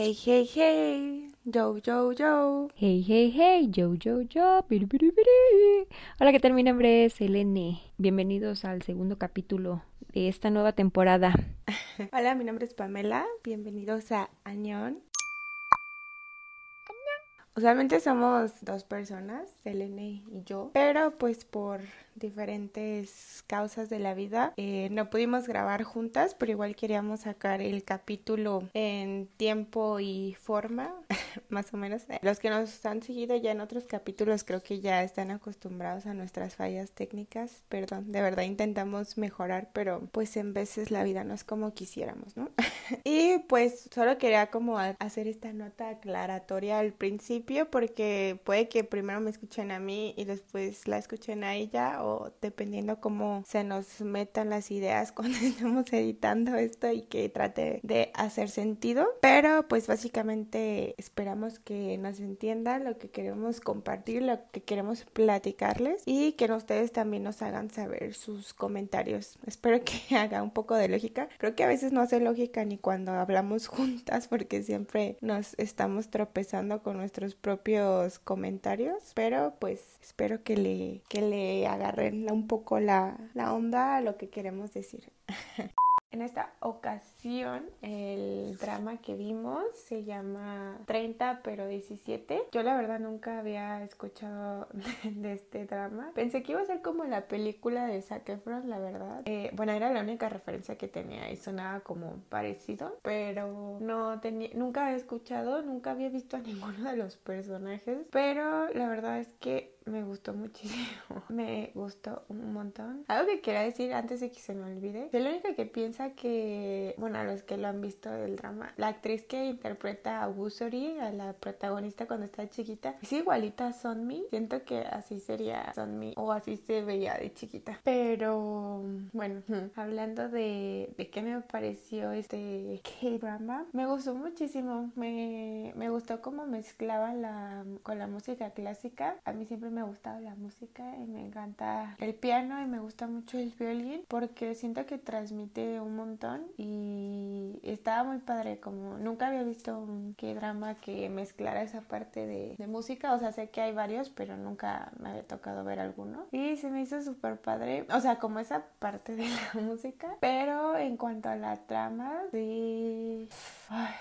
Hey, hey, hey, yo, yo, yo. Hey, hey, hey, yo, yo, yo. Piri, piri, piri. Hola, ¿qué tal? Mi nombre es Elene. Bienvenidos al segundo capítulo de esta nueva temporada. Hola, mi nombre es Pamela. Bienvenidos a Añón. Usualmente somos dos personas, Elene y yo, pero pues por diferentes causas de la vida. Eh, no pudimos grabar juntas, pero igual queríamos sacar el capítulo en tiempo y forma, más o menos. Los que nos han seguido ya en otros capítulos creo que ya están acostumbrados a nuestras fallas técnicas. Perdón, de verdad intentamos mejorar, pero pues en veces la vida no es como quisiéramos, ¿no? y pues solo quería como hacer esta nota aclaratoria al principio porque puede que primero me escuchen a mí y después la escuchen a ella dependiendo cómo se nos metan las ideas cuando estamos editando esto y que trate de hacer sentido. Pero pues básicamente esperamos que nos entiendan lo que queremos compartir, lo que queremos platicarles y que ustedes también nos hagan saber sus comentarios. Espero que haga un poco de lógica. Creo que a veces no hace lógica ni cuando hablamos juntas porque siempre nos estamos tropezando con nuestros propios comentarios, pero pues espero que le que le agarre un poco la, la onda a lo que queremos decir. En esta ocasión el drama que vimos se llama 30 pero 17. Yo la verdad nunca había escuchado de, este drama. Pensé que iba a ser como la película de Zac Efron, la verdad. Eh, bueno, era la única referencia que tenía y sonaba como parecido, pero no tenía, nunca había escuchado, nunca había visto a ninguno de los personajes, pero la verdad es que me gustó muchísimo. Me gustó un montón. Algo que quería decir antes de que se me olvide. Soy la única que piensa que, bueno, a los que lo han visto del drama, la actriz que interpreta a Wusori, a la protagonista cuando está chiquita, es igualita a Sonmi. Siento que así sería Sonmi o así se veía de chiquita. Pero, bueno, hablando de, de qué me pareció este K-drama, me gustó muchísimo. Me, me gustó cómo mezclaba la, con la música clásica. A mí siempre me me gusta la música y me encanta el piano y me gusta mucho el violín porque siento que transmite un montón y estaba muy padre como nunca había visto un que drama que mezclara esa parte de, de, música o sea sé que hay varios pero nunca me había tocado ver alguno. Y se me hizo súper padre o sea como esa parte de la música pero en cuanto a la trama sí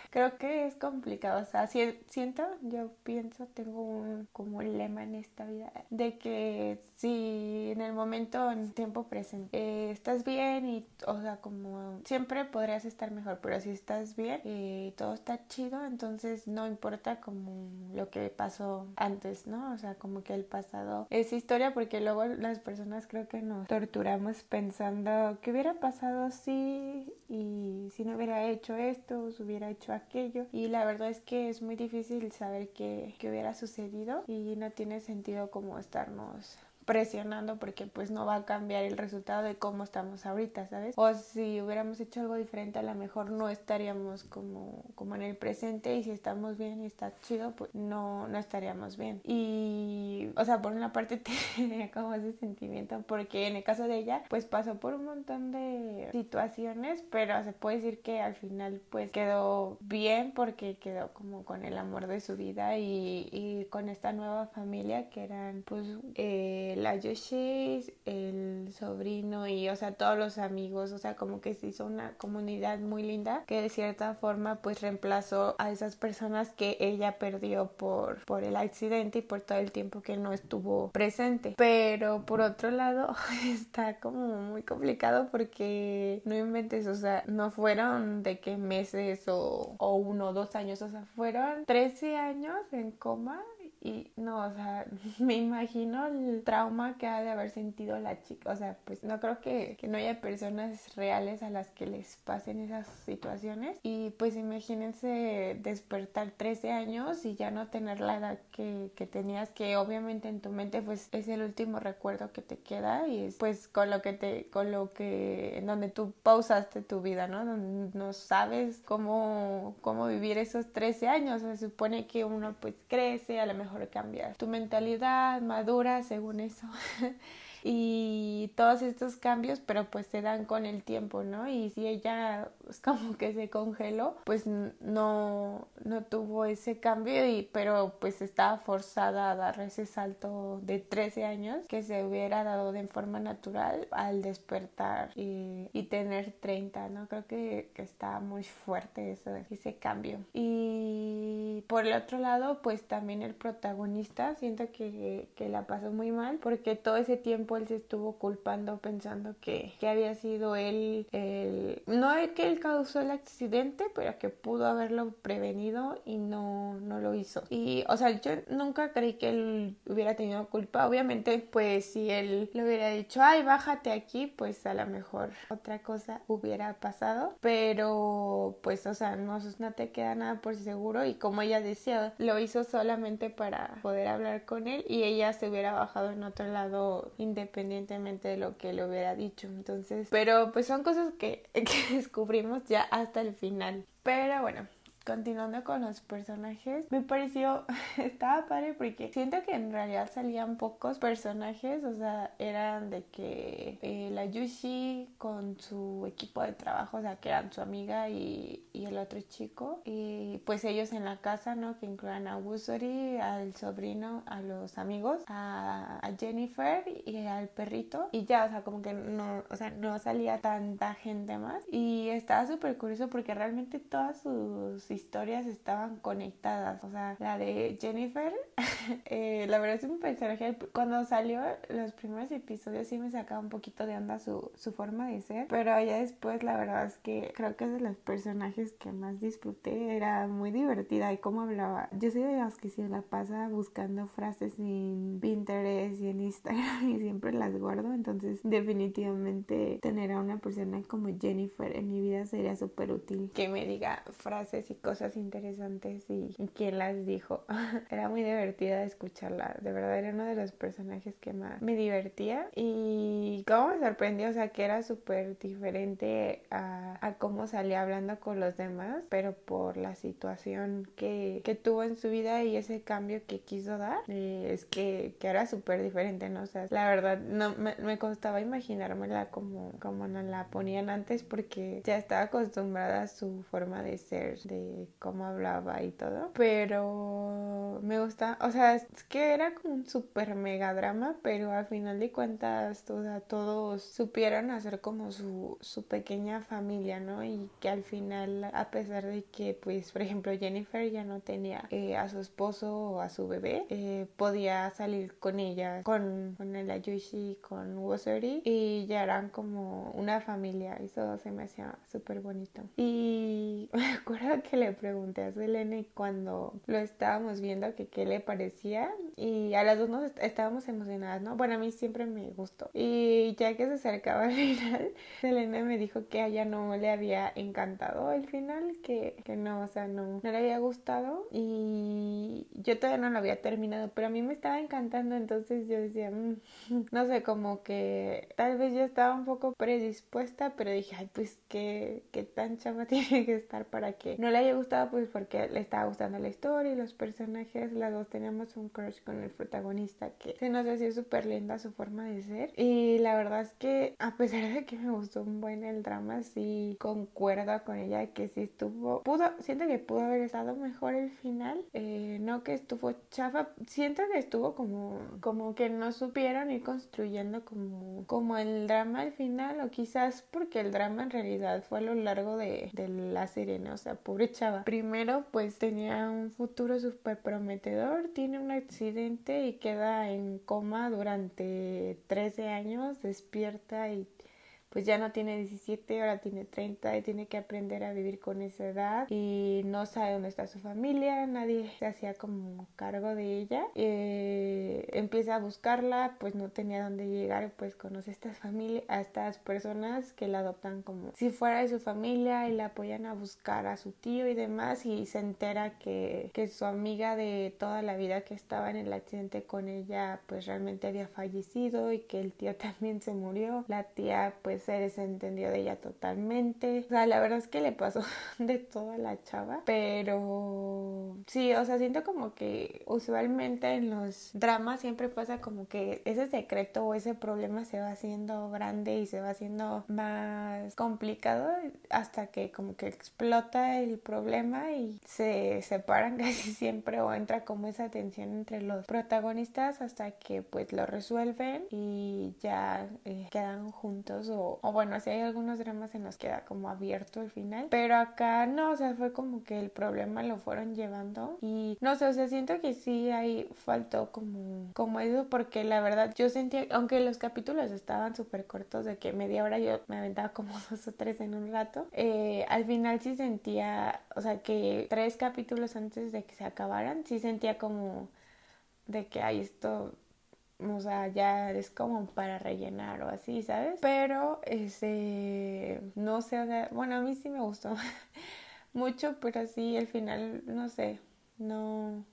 creo que es complicado o sea siento yo pienso tengo un como lema en esta vida de que si en el momento, en tiempo presente, eh, estás bien y, o sea, como siempre podrías estar mejor, pero si estás bien y todo está chido, entonces no importa como lo que pasó antes, ¿no? O sea, como que el pasado es historia porque luego las personas creo que nos torturamos pensando que hubiera pasado si y si no hubiera hecho esto, si hubiera hecho aquello. Y la verdad es que es muy difícil saber qué, qué hubiera sucedido y no tiene sentido como estarnos presionando porque pues no va a cambiar el resultado de cómo estamos ahorita, ¿sabes? O si hubiéramos hecho algo diferente a lo mejor no estaríamos como, como en el presente y si estamos bien y está chido pues no, no estaríamos bien. Y o sea, por una parte tenía como ese sentimiento porque en el caso de ella pues pasó por un montón de situaciones pero se puede decir que al final pues quedó bien porque quedó como con el amor de su vida y, y con esta nueva familia que eran pues eh, la Yoshi, el sobrino y, o sea, todos los amigos, o sea, como que se hizo una comunidad muy linda que de cierta forma pues reemplazó a esas personas que ella perdió por, por el accidente y por todo el tiempo que no estuvo presente. Pero por otro lado está como muy complicado porque no inventes, o sea, no fueron de qué meses o, o uno o dos años, o sea, fueron 13 años en coma y no, o sea, me imagino el trauma que ha de haber sentido la chica. O sea, pues no creo que, que no haya personas reales a las que les pasen esas situaciones. Y pues imagínense despertar 13 años y ya no tener la edad que, que tenías, que obviamente en tu mente pues es el último recuerdo que te queda y es pues con lo que te, con lo que, en donde tú pausaste tu vida, ¿no? No sabes cómo, cómo vivir esos 13 años. Se supone que uno pues crece, a lo mejor cambiar tu mentalidad, madura según eso. y todos estos cambios, pero pues se dan con el tiempo, ¿no? Y si ella es como que se congeló, pues no, no tuvo ese cambio, y, pero pues estaba forzada a dar ese salto de 13 años que se hubiera dado de forma natural al despertar y, y tener 30, ¿no? Creo que, que está muy fuerte eso, ese cambio. Y por el otro lado, pues también el protagonista, siento que, que la pasó muy mal porque todo ese tiempo él se estuvo culpando pensando que, que había sido él el... No es que él causó el accidente, pero que pudo haberlo prevenido y no, no lo hizo. Y, o sea, yo nunca creí que él hubiera tenido culpa. Obviamente, pues si él le hubiera dicho, ay, bájate aquí, pues a lo mejor otra cosa hubiera pasado. Pero, pues, o sea, no, no te queda nada por seguro. Y como ella decía, lo hizo solamente para poder hablar con él y ella se hubiera bajado en otro lado independientemente de lo que le hubiera dicho. Entonces, pero pues son cosas que, que descubrimos ya hasta el final. Pero bueno, continuando con los personajes, me pareció, estaba padre porque siento que en realidad salían pocos personajes, o sea, eran de que eh, la Yushi con su equipo de trabajo, o sea, que eran su amiga y, y el otro chico, y pues ellos en la casa, ¿no? Que incluían a Wusori, al sobrino, a los amigos, a, a Jennifer y al perrito, y ya, o sea, como que no, o sea, no salía tanta gente más, y estaba súper curioso porque realmente todas sus historias estaban conectadas. O sea, la de Jennifer, eh, la verdad es un personaje. Cuando salió los primeros episodios, sí me sacaba un poquito de onda su, su forma de ser. Pero ya después, la verdad es que creo que es de los personajes que más disfruté. Era muy divertida y cómo hablaba. Yo soy de las que se la pasa buscando frases en Pinterest y en Instagram y siempre las guardo. Entonces, definitivamente tener a una persona como Jennifer en mi vida sería súper útil. Que me diga frases y cosas interesantes y, quién las dijo. era muy divertida escucharla. De verdad era uno de los personajes que más me divertía y cómo me sorprendió, o sea, que era súper diferente a, a, cómo salía hablando con los demás, pero por la situación que, que tuvo en su vida y ese cambio que quiso dar, eh, es que, que era súper diferente, ¿no? O sea, la verdad no me, me costaba imaginármela como, como nos la ponían antes porque ya estaba acostumbrada a su forma de ser, de cómo hablaba y todo. Pero me gusta, o sea, es que era como un super mega drama, pero al final de cuentas, todos supieron hacer como su, su pequeña familia, ¿no? Y que al final, a pesar de que, pues, por ejemplo, Jennifer ya no tenía eh, a su esposo o a su bebé, eh, podía salir con ella, con, con el Ayushi, con Wosori, y ya eran como una familia. Eso se me hacía súper bonito. Y me acuerdo que le pregunté a Selene cuando lo estábamos viendo que qué le parecía y a las dos nos estábamos emocionadas, ¿no? Bueno, a mí siempre me gustó. Y ya que se acercaba al final, Selene me dijo que a ella no le había encantado el final, que, que no, o sea, no, no le había gustado y yo todavía no lo había terminado, pero a mí me estaba encantando, entonces yo decía, mm, no sé, como que tal vez yo estaba un poco predispuesta, pero dije, ay, pues qué, qué tan chama tiene que estar para que no le haya gustado pues porque le estaba gustando la historia y los personajes, las dos teníamos un crush con el protagonista que se nos hacía súper linda su forma de ser y la verdad es que a pesar de que me gustó un buen el drama sí concuerdo con ella que sí estuvo, pudo, siento que pudo haber estado mejor el final, eh, no que estuvo chafa, siento que estuvo como, como que no supieron ir construyendo como, como el drama al final o quizás porque el drama en realidad fue a lo largo de, de la serie, ¿no? O sea, pobre primero pues tenía un futuro súper prometedor, tiene un accidente y queda en coma durante 13 años, despierta y pues ya no tiene 17, ahora tiene 30 y tiene que aprender a vivir con esa edad y no sabe dónde está su familia, nadie se hacía como cargo de ella. Eh, empieza a buscarla, pues no tenía dónde llegar, pues conoce a estas familias, a estas personas que la adoptan como si fuera de su familia y la apoyan a buscar a su tío y demás y se entera que, que su amiga de toda la vida que estaba en el accidente con ella pues realmente había fallecido y que el tío también se murió. La tía pues se desentendió de ella totalmente. O sea, la verdad es que le pasó de todo a la chava, pero sí, o sea, siento como que usualmente en los dramas siempre pasa como que ese secreto o ese problema se va haciendo grande y se va haciendo más complicado hasta que como que explota el problema y se separan casi siempre o entra como esa tensión entre los protagonistas hasta que pues lo resuelven y ya eh, quedan juntos o, o bueno, si hay algunos dramas en los que queda como abierto el final, pero acá no, o sea, fue como que el problema lo fueron llevando y no sé, o sea, siento que sí ahí faltó como, como eso porque la verdad yo sentía, aunque los capítulos estaban súper cortos de que media hora yo me aventaba como dos o tres en un rato, eh, al final sí sentía, o sea, que tres capítulos antes de que se acabaran, sí sentía como de que hay esto o sea, ya es como para rellenar o así, ¿sabes? Pero, este, no sé, o sea, bueno, a mí sí me gustó mucho, pero sí, al final, no sé, no,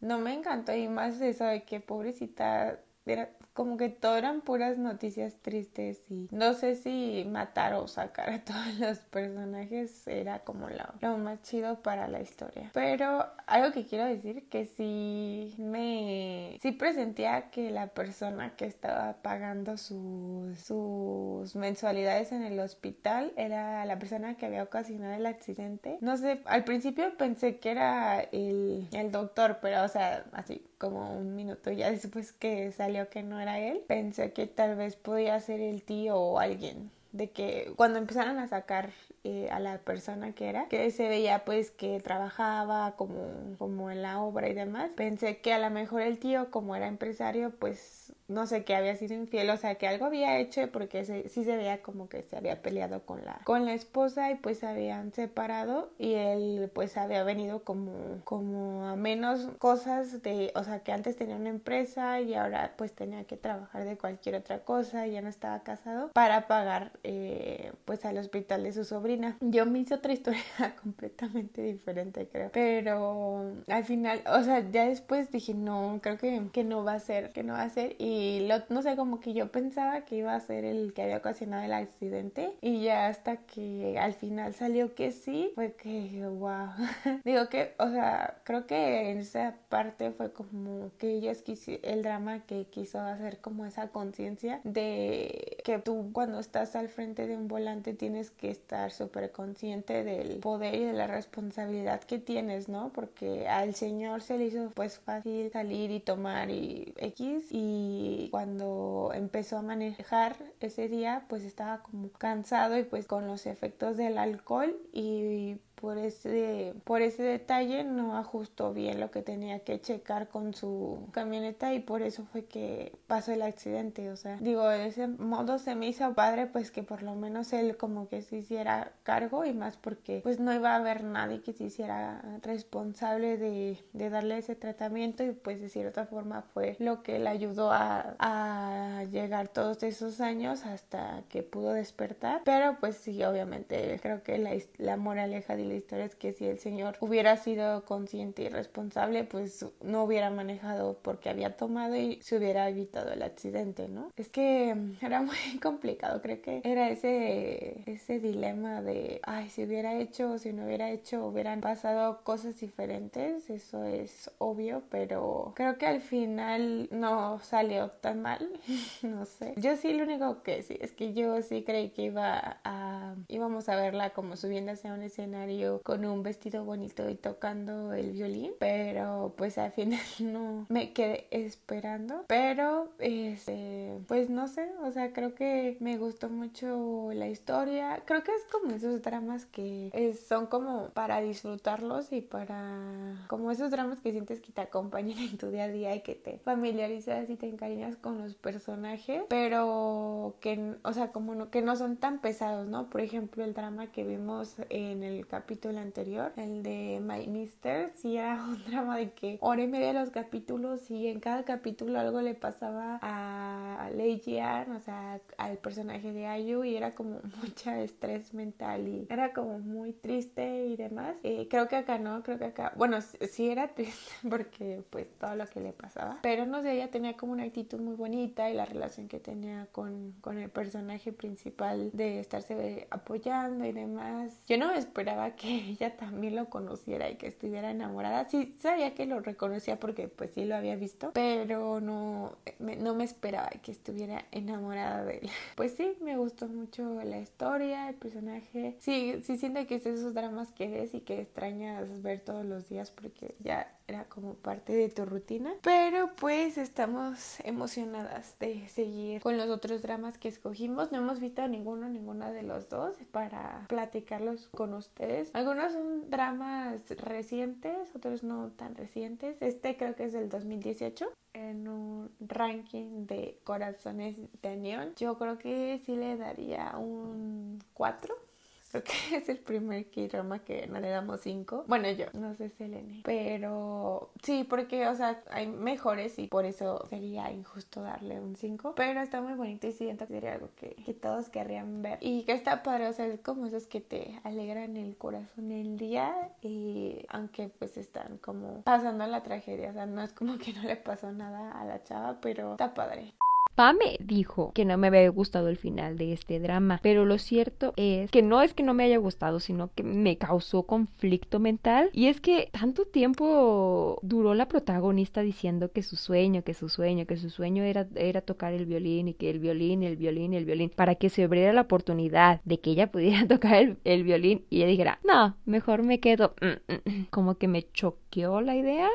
no me encantó y más eso de que pobrecita, era, como que todo eran puras noticias tristes y no sé si matar o sacar a todos los personajes era como lo, más chido para la historia. Pero algo que quiero decir que sí me sí presentía que la persona que estaba pagando sus, sus mensualidades en el hospital era la persona que había ocasionado el accidente. No sé, al principio pensé que era el, el doctor, pero o sea, así como un minuto ya después que salió que no era él, pensé que tal vez podía ser el tío o alguien de que cuando empezaron a sacar eh, a la persona que era, que se veía pues que trabajaba como, como en la obra y demás, pensé que a lo mejor el tío como era empresario pues no sé, que había sido infiel, o sea, que algo había hecho porque sí se veía como que se había peleado con la, con la esposa y pues se habían separado y él pues había venido como, como a menos cosas de, o sea, que antes tenía una empresa y ahora pues tenía que trabajar de cualquier otra cosa ya no estaba casado para pagar eh, pues al hospital de su sobrina. Yo me hice otra historia completamente diferente creo, pero al final, o sea, ya después dije no, creo que, que no va a ser, que no va a ser y no sé, como que yo pensaba que iba a ser el que había ocasionado el accidente y ya hasta que al final salió que sí, fue que wow. Digo que, o sea, creo que en esa parte fue como que ellos quisieron, el drama que quiso hacer como esa conciencia de que tú cuando estás al frente de un volante tienes que estar súper consciente del poder y de la responsabilidad que tienes, ¿no? Porque al señor se le hizo pues fácil salir y tomar y X y cuando empezó a manejar ese día pues estaba como cansado y pues con los efectos del alcohol y por ese, por ese detalle no ajustó bien lo que tenía que checar con su camioneta y por eso fue que pasó el accidente. O sea, digo, de ese modo se me hizo padre pues que por lo menos él como que se hiciera cargo y más porque pues no iba a haber nadie que se hiciera responsable de, de darle ese tratamiento y pues de cierta forma fue lo que le ayudó a, a llegar todos esos años hasta que pudo despertar. Pero pues sí, obviamente creo que la, la moraleja de la historia es que si el señor hubiera sido consciente y responsable, pues no hubiera manejado porque había tomado y se hubiera evitado el accidente, ¿no? Es que era muy complicado, creo que era ese, ese dilema de, ay, si hubiera hecho o si no hubiera hecho, hubieran pasado cosas diferentes, eso es obvio, pero creo que al final no salió tan mal, no sé. Yo sí lo único que sí, es que yo sí creí que iba a, íbamos a verla como subiéndose a un escenario con un vestido bonito y tocando el violín, pero pues al final no me quedé esperando, pero este, pues no sé, o sea, creo que me gustó mucho la historia, creo que es como esos dramas que son como para disfrutarlos y para como esos dramas que sientes que te acompañan en tu día a día y que te familiarizas y te encariñas con los personajes, pero que, o sea, como no, que no son tan pesados, ¿no? Por ejemplo, el drama que vimos en el capítulo capítulo anterior, el de My Mister, sí era un drama de que hora y media de los capítulos y en cada capítulo algo le pasaba a Lei Jian, o sea, al personaje de Ayu y era como mucha estrés mental y era como muy triste y demás. Eh, creo que acá no, creo que acá, bueno, sí era triste porque pues todo lo que le pasaba, pero no sé, ella tenía como una actitud muy bonita y la relación que tenía con, con el personaje principal de estarse apoyando y demás. Yo no esperaba que ella también lo conociera y que estuviera enamorada. Sí, sabía que lo reconocía porque pues sí lo había visto, pero no me, no me esperaba que estuviera enamorada de él. Pues sí, me gustó mucho la historia, el personaje. Sí, sí siento que es esos dramas que ves y que extrañas ver todos los días porque ya era como parte de tu rutina. Pero pues estamos emocionadas de seguir con los otros dramas que escogimos. No hemos visto ninguno, ninguna de los dos para platicarlos con ustedes. Algunos son dramas recientes, otros no tan recientes. Este creo que es del 2018 en un ranking de corazones de neón. Yo creo que sí le daría un 4 Creo que es el primer K-drama que no le damos 5. Bueno, yo, no sé Selene. Pero sí, porque, o sea, hay mejores y por eso sería injusto darle un 5. Pero está muy bonito y siento que sería algo que, que todos querrían ver. Y que está padre, o sea, es como esos que te alegran el corazón el día. Y aunque pues están como pasando la tragedia, o sea, no es como que no le pasó nada a la chava, pero está padre. Pame dijo que no me había gustado el final de este drama, pero lo cierto es que no es que no me haya gustado, sino que me causó conflicto mental y es que tanto tiempo duró la protagonista diciendo que su sueño, que su sueño, que su sueño era, era tocar el violín y que el violín, el violín, el violín, para que se abriera la oportunidad de que ella pudiera tocar el, el violín y ella dijera, no, mejor me quedo, mm, mm, mm". como que me choqueó la idea.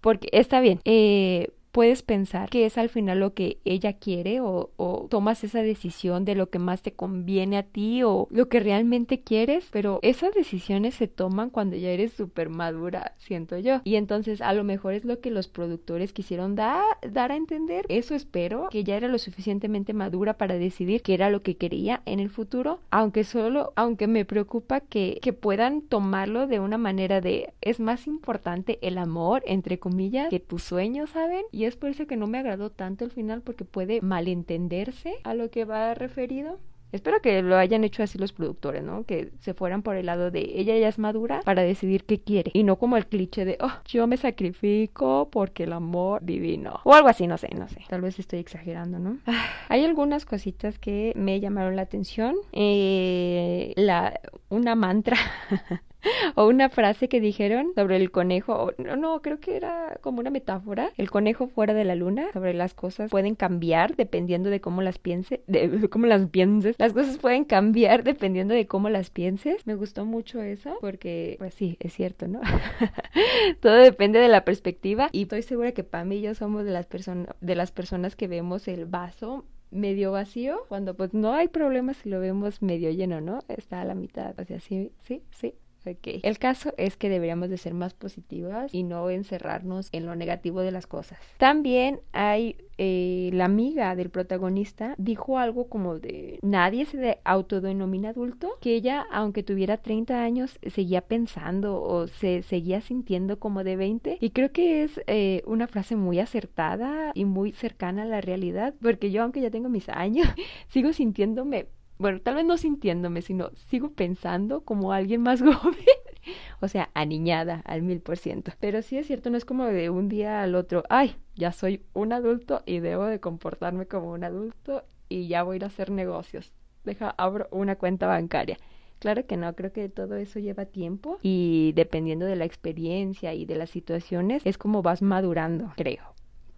Porque está bien, eh, puedes pensar que es al final lo que ella quiere o, tomas esa decisión de lo que más te conviene a ti o lo que realmente quieres, pero esas decisiones se toman cuando ya eres súper madura, siento yo. Y entonces a lo mejor es lo que los productores quisieron dar a entender. Eso espero, que ya era lo suficientemente madura para decidir qué era lo que quería en el futuro, aunque solo, aunque me preocupa que, que puedan tomarlo de una manera de es más importante el amor, entre comillas, que tus sueños, ¿saben? Es por eso que no me agradó tanto el final porque puede malentenderse a lo que va referido. Espero que lo hayan hecho así los productores, ¿no? Que se fueran por el lado de ella ya es madura para decidir qué quiere. Y no como el cliché de, oh, yo me sacrifico porque el amor divino. O algo así, no sé, no sé. Tal vez estoy exagerando, ¿no? Hay algunas cositas que me llamaron la atención. Eh, la, una mantra o una frase que dijeron sobre el conejo, no, no, creo que era como una metáfora, el conejo fuera de la luna, sobre las cosas pueden cambiar dependiendo de cómo las piense, de, cómo las pienses, las cosas pueden cambiar dependiendo de cómo las pienses. Me gustó mucho eso porque, pues sí, es cierto, ¿no? Todo depende de la perspectiva y estoy segura que Pam y yo somos de las personas, de las personas que vemos el vaso medio vacío, cuando pues no hay problema si lo vemos medio lleno, ¿no? Está a la mitad, o sea, sí, sí, sí, Ok. El caso es que deberíamos de ser más positivas y no encerrarnos en lo negativo de las cosas. También hay eh, la amiga del protagonista dijo algo como de nadie se autodenomina adulto, que ella aunque tuviera 30 años seguía pensando o se seguía sintiendo como de 20 y creo que es eh, una frase muy acertada y muy cercana a la realidad porque yo aunque ya tengo mis años sigo sintiéndome bueno, tal vez no sintiéndome, sino sigo pensando como alguien más joven. o sea, aniñada al mil por ciento. Pero sí es cierto, no es como de un día al otro, ay, ya soy un adulto y debo de comportarme como un adulto y ya voy a hacer negocios. Deja, abro una cuenta bancaria. Claro que no, creo que todo eso lleva tiempo y dependiendo de la experiencia y de las situaciones es como vas madurando, creo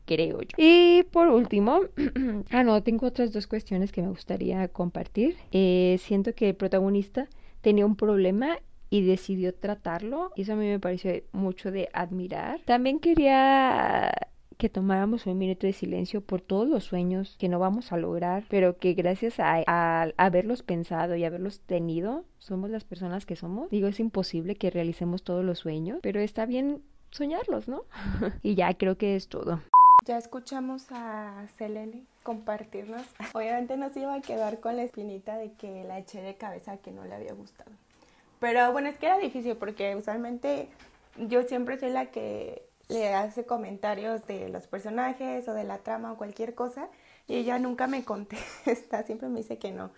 creo yo. Y por último, ah, no, tengo otras dos cuestiones que me gustaría compartir. Eh, siento que el protagonista tenía un problema y decidió tratarlo. Eso a mí me pareció mucho de admirar. También quería que tomáramos un minuto de silencio por todos los sueños que no vamos a lograr, pero que gracias a, a, haberlos pensado y haberlos tenido, somos las personas que somos. Digo, es imposible que realicemos todos los sueños, pero está bien soñarlos, ¿no? y ya creo que es todo. Ya escuchamos a Selene compartirnos. Obviamente nos iba a quedar con la espinita de que la eché de cabeza que no le había gustado. Pero bueno, es que era difícil porque usualmente yo siempre soy la que le hace comentarios de los personajes o de la trama o cualquier cosa y ella nunca me contesta, siempre me dice que no,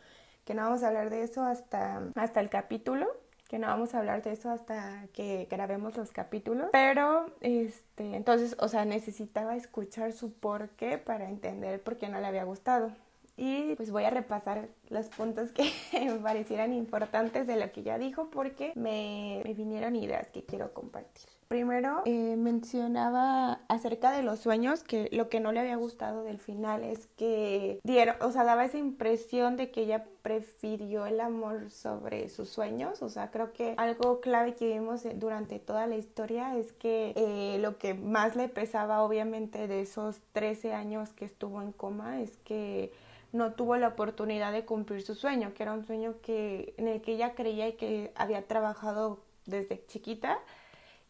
que no vamos a hablar de eso hasta, hasta el capítulo que no vamos a hablar de eso hasta que grabemos los capítulos, pero este, entonces, o sea, necesitaba escuchar su porqué para entender por qué no le había gustado. Y pues voy a repasar los puntos que me parecieran importantes de lo que ya dijo porque me, vinieron ideas que quiero compartir. Primero eh, mencionaba acerca de los sueños que lo que no le había gustado del final es que dieron, o sea, daba esa impresión de que ella prefirió el amor sobre sus sueños, o sea, creo que algo clave que vimos durante toda la historia es que eh, lo que más le pesaba obviamente de esos 13 años que estuvo en coma es que no tuvo la oportunidad de cumplir su sueño, que era un sueño que en el que ella creía y que había trabajado desde chiquita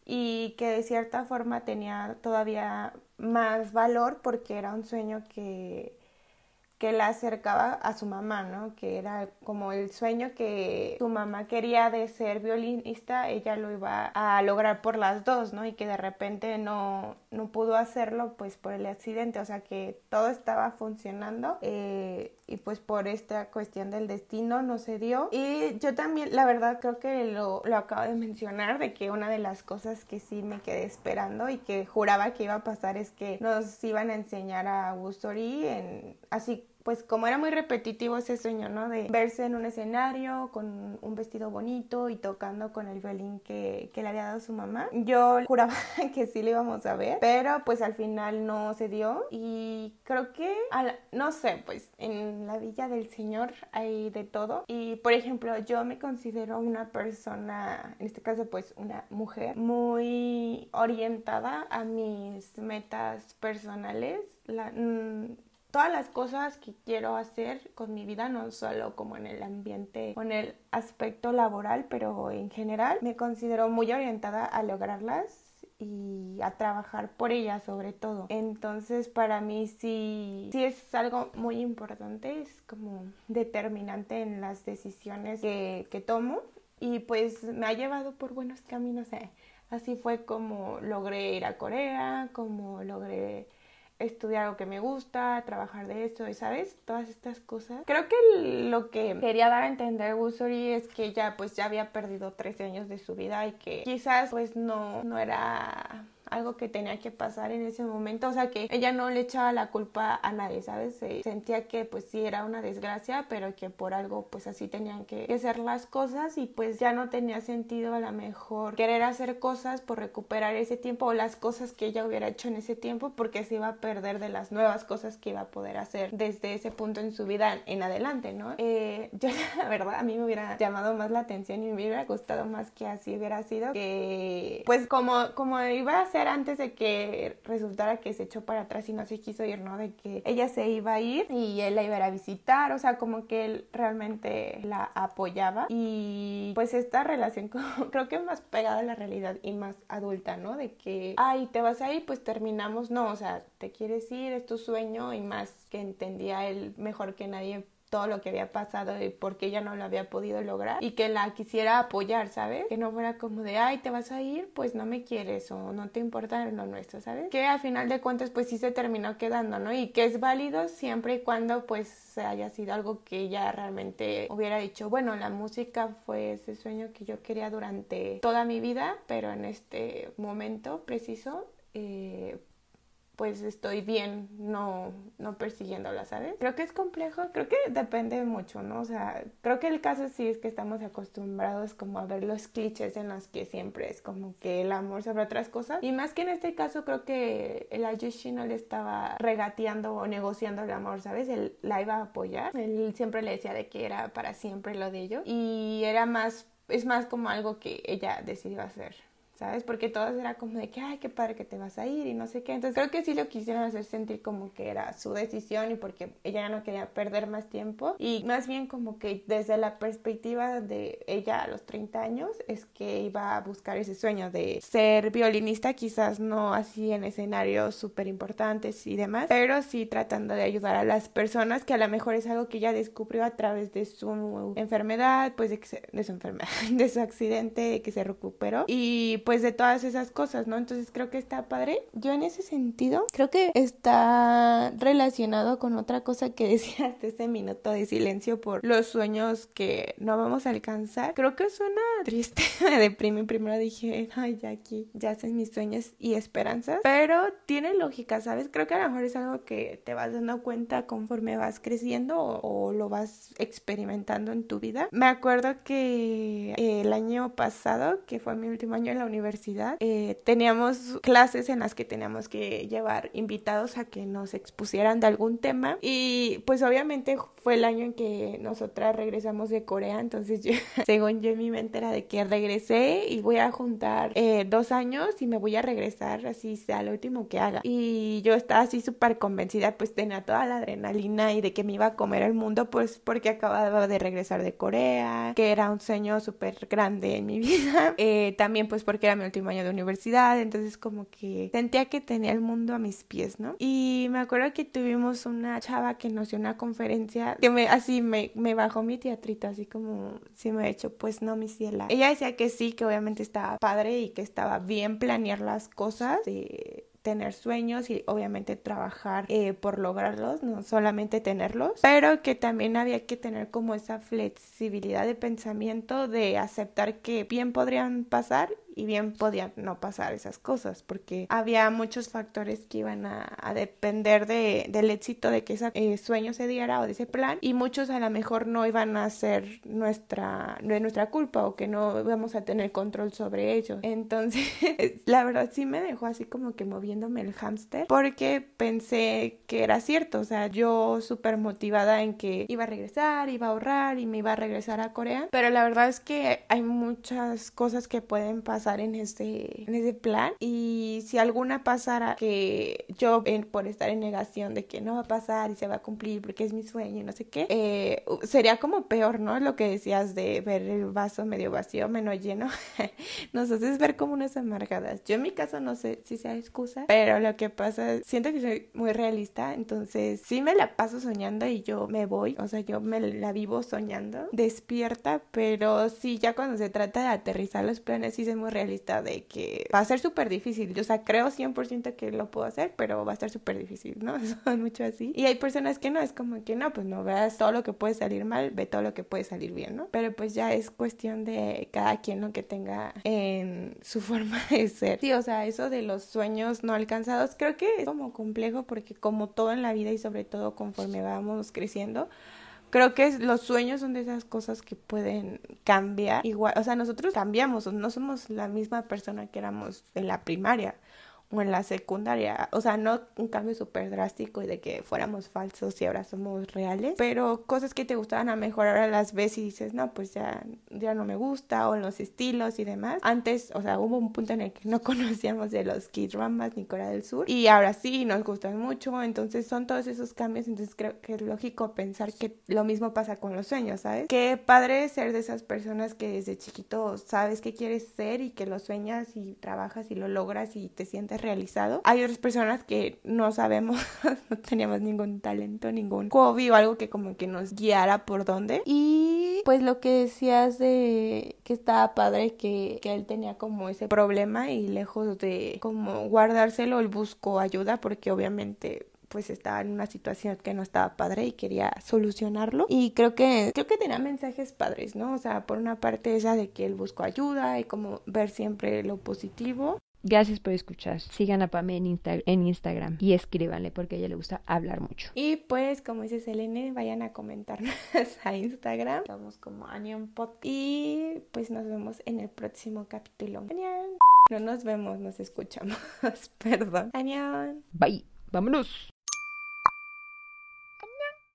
y que de cierta forma tenía todavía más valor porque era un sueño que que la acercaba a su mamá, ¿no? Que era como el sueño que su mamá quería de ser violinista, ella lo iba a lograr por las dos, ¿no? Y que de repente no, no pudo hacerlo pues por el accidente, o sea que todo estaba funcionando eh, y pues por esta cuestión del destino no se dio. Y yo también, la verdad, creo que lo, lo acabo de mencionar, de que una de las cosas que sí me quedé esperando y que juraba que iba a pasar es que nos iban a enseñar a Wusori en así pues como era muy repetitivo ese sueño, ¿no? De verse en un escenario con un vestido bonito y tocando con el violín que, que le había dado su mamá. Yo juraba que sí lo íbamos a ver, pero pues al final no se dio y creo que, no sé, pues en la Villa del Señor hay de todo y por ejemplo yo me considero una persona, en este caso pues una mujer, muy orientada a mis metas personales. La, mm, todas las cosas que quiero hacer con mi vida, no solo como en el ambiente en el aspecto laboral, pero en general me considero muy orientada a lograrlas y a trabajar por ellas sobre todo. Entonces para mí sí, sí es algo muy importante, es como determinante en las decisiones que, que tomo y pues me ha llevado por buenos caminos. Eh. Así fue como logré ir a Corea, como logré estudiar algo que me gusta, trabajar de esto, ¿sabes? Todas estas cosas. Creo que lo que quería dar a entender Wusori es que ella pues ya había perdido 13 años de su vida y que quizás pues no, no era algo que tenía que pasar en ese momento, o sea que ella no le echaba la culpa a nadie, ¿sabes? Se sentía que pues sí era una desgracia, pero que por algo pues así tenían que hacer las cosas y pues ya no tenía sentido a lo mejor querer hacer cosas por recuperar ese tiempo o las cosas que ella hubiera hecho en ese tiempo porque se iba a perder de las nuevas cosas que iba a poder hacer desde ese punto en su vida en adelante, ¿no? Eh, yo la verdad a mí me hubiera llamado más la atención y me hubiera gustado más que así hubiera sido que pues como, como iba a ser antes de que resultara que se echó para atrás y no se quiso ir, ¿no? De que ella se iba a ir y él la iba a, visitar, o sea, como que él realmente la apoyaba y pues esta relación creo que más pegada a la realidad y más adulta, ¿no? De que, ay, te vas a ir, pues terminamos, no, o sea, te quieres ir, es tu sueño y más que entendía él mejor que nadie todo lo que había pasado y por qué ella no lo había podido lograr y que la quisiera apoyar, ¿sabes? Que no fuera como de, ay, te vas a ir, pues no me quieres o no te importa lo nuestro, ¿sabes? Que al final de cuentas pues sí se terminó quedando, ¿no? Y que es válido siempre y cuando pues haya sido algo que ella realmente hubiera dicho, bueno, la música fue ese sueño que yo quería durante toda mi vida, pero en este momento preciso eh, pues estoy bien no, no persiguiéndola, ¿sabes? Creo que es complejo, creo que depende mucho, ¿no? O sea, creo que el caso sí es que estamos acostumbrados como a ver los clichés en los que siempre es como que el amor sobre otras cosas. Y más que en este caso creo que el Ayushi no le estaba regateando o negociando el amor, ¿sabes? Él la iba a apoyar. Él siempre le decía de que era para siempre lo de ellos. Y era más, es más como algo que ella decidió hacer. ¿Sabes? Porque todas era como de que, ay, qué padre que te vas a ir y no sé qué. Entonces creo que sí lo quisieron hacer sentir como que era su decisión y porque ella ya no quería perder más tiempo. Y más bien como que desde la perspectiva de ella a los 30 años es que iba a buscar ese sueño de ser violinista, quizás no así en escenarios súper importantes y demás, pero sí tratando de ayudar a las personas que a lo mejor es algo que ella descubrió a través de su enfermedad, pues de, de su enfermedad, de su accidente, de que se recuperó. Y pues de todas esas cosas, ¿no? Entonces creo que está padre. Yo en ese sentido creo que está relacionado con otra cosa que decía hasta ese minuto de silencio por los sueños que no vamos a alcanzar. Creo que suena triste, me deprimí. Primero dije, ay, ya aquí, ya hacen mis sueños y esperanzas, pero tiene lógica, ¿sabes? Creo que a lo mejor es algo que te vas dando cuenta conforme vas creciendo o, lo vas experimentando en tu vida. Me acuerdo que el año pasado, que fue mi último año en la universidad, eh, teníamos clases en las que teníamos que llevar invitados a que nos expusieran de algún tema y pues obviamente fue el año en que nosotras regresamos de Corea, entonces yo, según yo mi mente era de que regresé y voy a juntar eh, dos años y me voy a regresar así sea lo último que haga. Y yo estaba así súper convencida, pues tenía toda la adrenalina y de que me iba a comer el mundo, pues porque acababa de regresar de Corea, que era un sueño súper grande en mi vida. Eh, también pues porque era mi último año de universidad, entonces como que sentía que tenía el mundo a mis pies, ¿no? Y me acuerdo que tuvimos una chava que nos dio una conferencia que me, así me, me bajó mi teatrito, así como si me he hecho, pues no, mi ciela. Ella decía que sí, que obviamente estaba padre y que estaba bien planear las cosas. De tener sueños y obviamente trabajar eh, por lograrlos, no solamente tenerlos, pero que también había que tener como esa flexibilidad de pensamiento de aceptar que bien podrían pasar y bien podían no pasar esas cosas porque había muchos factores que iban a, depender de, del éxito de que ese eh, sueño se diera o de ese plan y muchos a lo mejor no iban a ser nuestra, de nuestra culpa o que no íbamos a tener control sobre ellos. Entonces, la verdad sí me dejó así como que moviéndome el hámster porque pensé que era cierto, o sea, yo súper motivada en que iba a regresar, iba a ahorrar y me iba a regresar a Corea, pero la verdad es que hay muchas cosas que pueden pasar en ese, en ese plan y si alguna pasara que yo por estar en negación de que no va a pasar y se va a cumplir porque es mi sueño y no sé qué, eh, sería como peor, ¿no? Lo que decías de ver el vaso medio vacío, menos lleno, nos haces ver como unas amargadas. Yo en mi caso no sé si sea excusa, pero lo que pasa, siento que soy muy realista, entonces sí me la paso soñando y yo me voy, o sea, yo me la vivo soñando, despierta, pero sí, ya cuando se trata de aterrizar los planes, sí soy muy realista de que va a ser súper difícil. O sea, creo 100% que lo puedo hacer, pero va a estar súper difícil, ¿no? Son mucho así. Y hay personas que no, es como que no, pues no veas todo lo que puede salir mal, ve todo lo que puede salir bien, ¿no? Pero pues ya es cuestión de cada quien lo que tenga en su forma de ser. Sí, o sea, eso de los sueños no alcanzados creo que es como complejo porque como todo en la vida y sobre todo conforme vamos creciendo, creo que los sueños son de esas cosas que pueden cambiar. Igual, o sea, nosotros cambiamos, no somos la misma persona que éramos en la primaria o en la secundaria. O sea, no un cambio súper drástico y de que fuéramos falsos y ahora somos reales, pero cosas que te gustaban a mejor ahora las ves y dices, no, pues ya, ya no me gusta, o en los estilos y demás. Antes, o sea, hubo un punto en el que no conocíamos de los Kid Dramas ni Corea del Sur y ahora sí nos gustan mucho, entonces son todos esos cambios, entonces creo que es lógico pensar que lo mismo pasa con los sueños, ¿sabes? Qué padre ser de esas personas que desde chiquito sabes qué quieres ser y que lo sueñas y trabajas y lo logras y te sientes realizado. Hay otras personas que no sabemos, no teníamos ningún talento, ningún hobby o algo que como que nos guiara por dónde. Y pues lo que decías de que estaba padre que, que él tenía como ese problema y lejos de como guardárselo, él buscó ayuda porque obviamente pues estaba en una situación que no estaba padre y quería solucionarlo y creo que creo que tenía mensajes padres, ¿no? O sea, por una parte esa de que él buscó ayuda y como ver siempre lo positivo Gracias por escuchar. Sigan a Pame en, en, Instagram y escríbanle porque a ella le gusta hablar mucho. Y pues, como dice Selene, vayan a comentarnos a Instagram. Estamos como Anion Pod. Y pues nos vemos en el próximo capítulo. Anion. No nos vemos, nos escuchamos. Perdón. Anion. Bye. Vámonos.